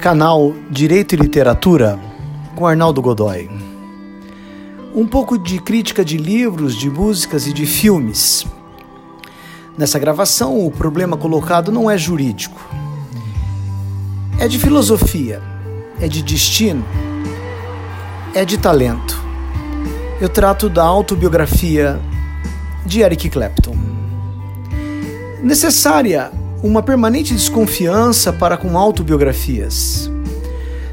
Canal Direito e Literatura com Arnaldo Godoy. Um pouco de crítica de livros, de músicas e de filmes. Nessa gravação, o problema colocado não é jurídico, é de filosofia, é de destino, é de talento. Eu trato da autobiografia de Eric Clapton. Necessária uma permanente desconfiança para com autobiografias.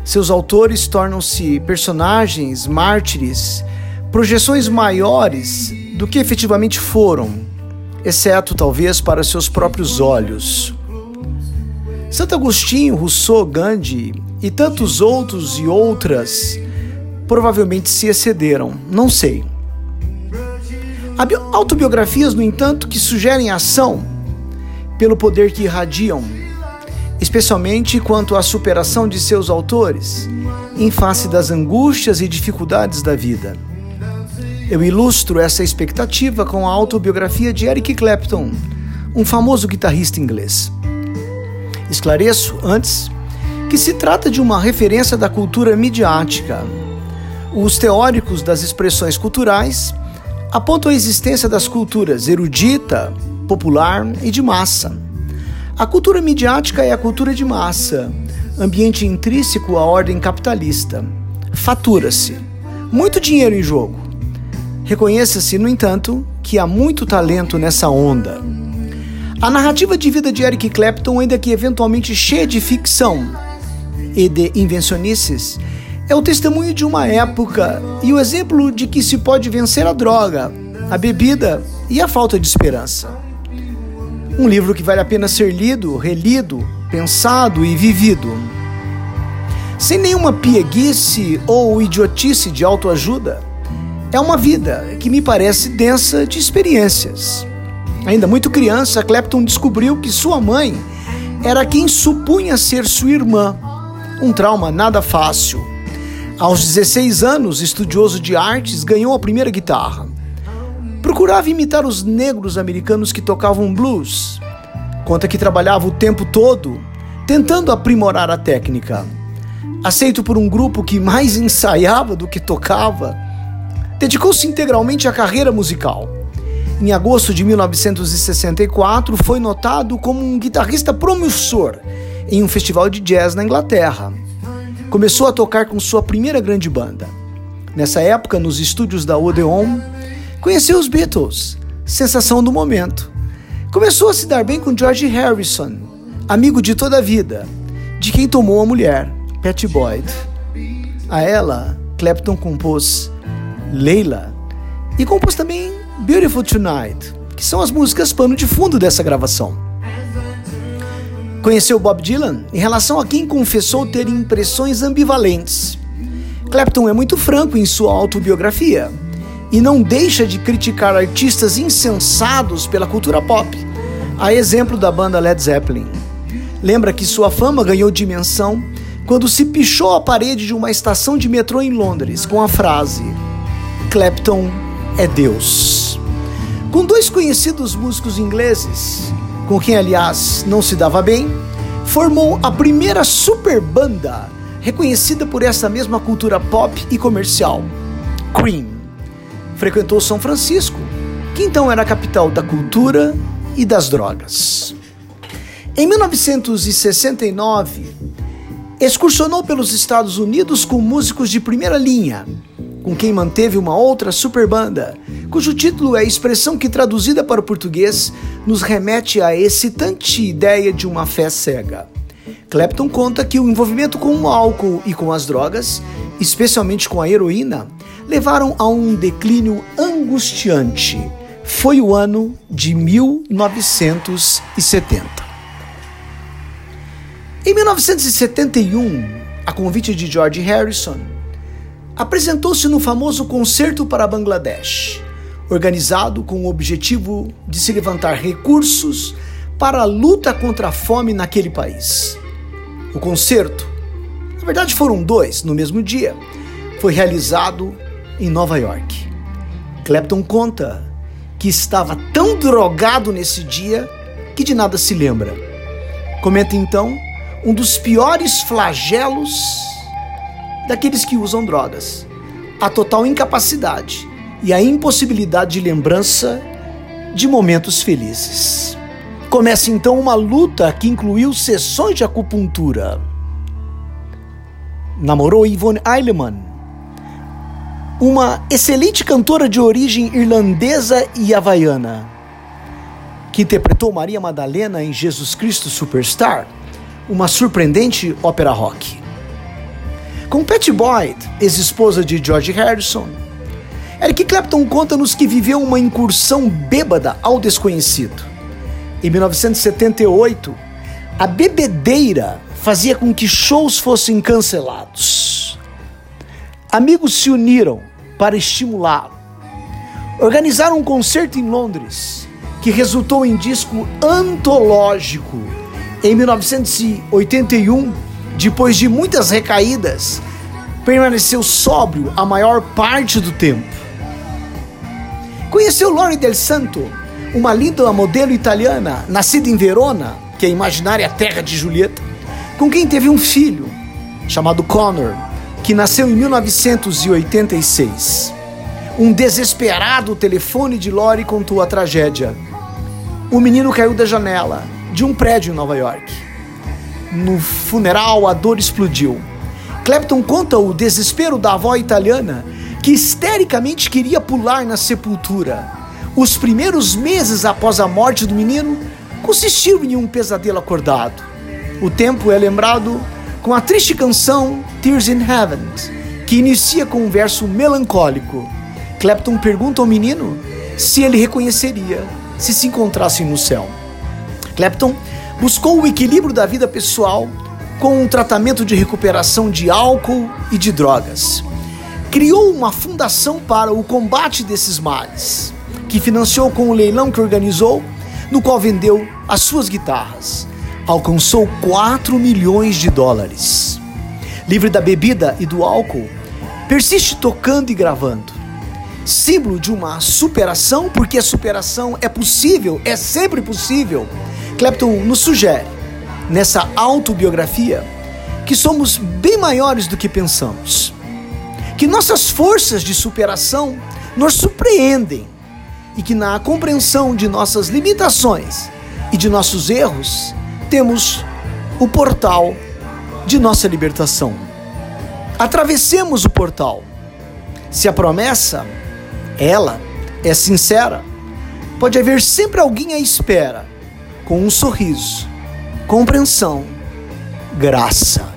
Seus autores tornam-se personagens, mártires, projeções maiores do que efetivamente foram, exceto talvez para seus próprios olhos. Santo Agostinho, Rousseau, Gandhi e tantos outros e outras provavelmente se excederam, não sei. Autobiografias, no entanto, que sugerem ação pelo poder que irradiam, especialmente quanto à superação de seus autores, em face das angústias e dificuldades da vida. Eu ilustro essa expectativa com a autobiografia de Eric Clapton, um famoso guitarrista inglês. Esclareço, antes, que se trata de uma referência da cultura midiática. Os teóricos das expressões culturais apontam a existência das culturas erudita, popular e de massa. A cultura midiática é a cultura de massa, ambiente intrínseco à ordem capitalista. Fatura-se. Muito dinheiro em jogo. Reconheça-se, no entanto, que há muito talento nessa onda. A narrativa de vida de Eric Clapton, ainda que eventualmente cheia de ficção e de invencionices, é o testemunho de uma época e o exemplo de que se pode vencer a droga, a bebida e a falta de esperança. Um livro que vale a pena ser lido, relido, pensado e vivido. Sem nenhuma pieguice ou idiotice de autoajuda. É uma vida que me parece densa de experiências. Ainda muito criança, Clapton descobriu que sua mãe era quem supunha ser sua irmã. Um trauma nada fácil. Aos 16 anos, estudioso de artes, ganhou a primeira guitarra. Procurava imitar os negros americanos que tocavam blues. Conta que trabalhava o tempo todo tentando aprimorar a técnica. Aceito por um grupo que mais ensaiava do que tocava, dedicou-se integralmente à carreira musical. Em agosto de 1964, foi notado como um guitarrista promissor em um festival de jazz na Inglaterra. Começou a tocar com sua primeira grande banda. Nessa época, nos estúdios da Odeon, Conheceu os Beatles, sensação do momento. Começou a se dar bem com George Harrison, amigo de toda a vida, de quem tomou a mulher, Patty Boyd. A ela, Clapton compôs Leila e compôs também Beautiful Tonight, que são as músicas pano de fundo dessa gravação. Conheceu Bob Dylan em relação a quem confessou ter impressões ambivalentes. Clapton é muito franco em sua autobiografia e não deixa de criticar artistas insensados pela cultura pop, a exemplo da banda Led Zeppelin. Lembra que sua fama ganhou dimensão quando se pichou a parede de uma estação de metrô em Londres com a frase: Clapton é Deus. Com dois conhecidos músicos ingleses, com quem aliás não se dava bem, formou a primeira super banda reconhecida por essa mesma cultura pop e comercial, Cream frequentou São Francisco, que então era a capital da cultura e das drogas. Em 1969, excursionou pelos Estados Unidos com músicos de primeira linha, com quem manteve uma outra super banda, cujo título é a expressão que, traduzida para o português, nos remete à excitante ideia de uma fé cega. Clapton conta que o envolvimento com o álcool e com as drogas, especialmente com a heroína, levaram a um declínio angustiante. Foi o ano de 1970. Em 1971, a convite de George Harrison, apresentou-se no famoso Concerto para Bangladesh, organizado com o objetivo de se levantar recursos para a luta contra a fome naquele país. O concerto, na verdade foram dois no mesmo dia, foi realizado em Nova York. Clapton conta que estava tão drogado nesse dia que de nada se lembra. Comenta então um dos piores flagelos daqueles que usam drogas: a total incapacidade e a impossibilidade de lembrança de momentos felizes. Começa então uma luta que incluiu sessões de acupuntura. Namorou Yvonne Eileman, uma excelente cantora de origem irlandesa e havaiana, que interpretou Maria Madalena em Jesus Cristo Superstar, uma surpreendente ópera rock. Com Patty Boyd, ex-esposa de George Harrison, Eric Clapton conta-nos que viveu uma incursão bêbada ao desconhecido. Em 1978, a bebedeira fazia com que shows fossem cancelados. Amigos se uniram para estimulá-lo. Organizaram um concerto em Londres, que resultou em disco antológico. Em 1981, depois de muitas recaídas, permaneceu sóbrio a maior parte do tempo. Conheceu Lori Del Santo, uma linda modelo italiana, nascida em Verona, que é a imaginária terra de Julieta, com quem teve um filho, chamado Connor, que nasceu em 1986. Um desesperado telefone de Lori contou a tragédia. O menino caiu da janela de um prédio em Nova York. No funeral, a dor explodiu. Clapton conta o desespero da avó italiana que histericamente queria pular na sepultura. Os primeiros meses após a morte do menino consistiram em um pesadelo acordado. O tempo é lembrado com a triste canção Tears in Heaven, que inicia com um verso melancólico. Clapton pergunta ao menino se ele reconheceria se se encontrassem no céu. Clapton buscou o equilíbrio da vida pessoal com um tratamento de recuperação de álcool e de drogas criou uma fundação para o combate desses males, que financiou com o leilão que organizou, no qual vendeu as suas guitarras. Alcançou 4 milhões de dólares. Livre da bebida e do álcool, persiste tocando e gravando. Símbolo de uma superação, porque a superação é possível, é sempre possível. Clapton nos sugere, nessa autobiografia, que somos bem maiores do que pensamos que nossas forças de superação nos surpreendem e que na compreensão de nossas limitações e de nossos erros temos o portal de nossa libertação. Atravessemos o portal. Se a promessa, ela, é sincera, pode haver sempre alguém à espera, com um sorriso, compreensão, graça.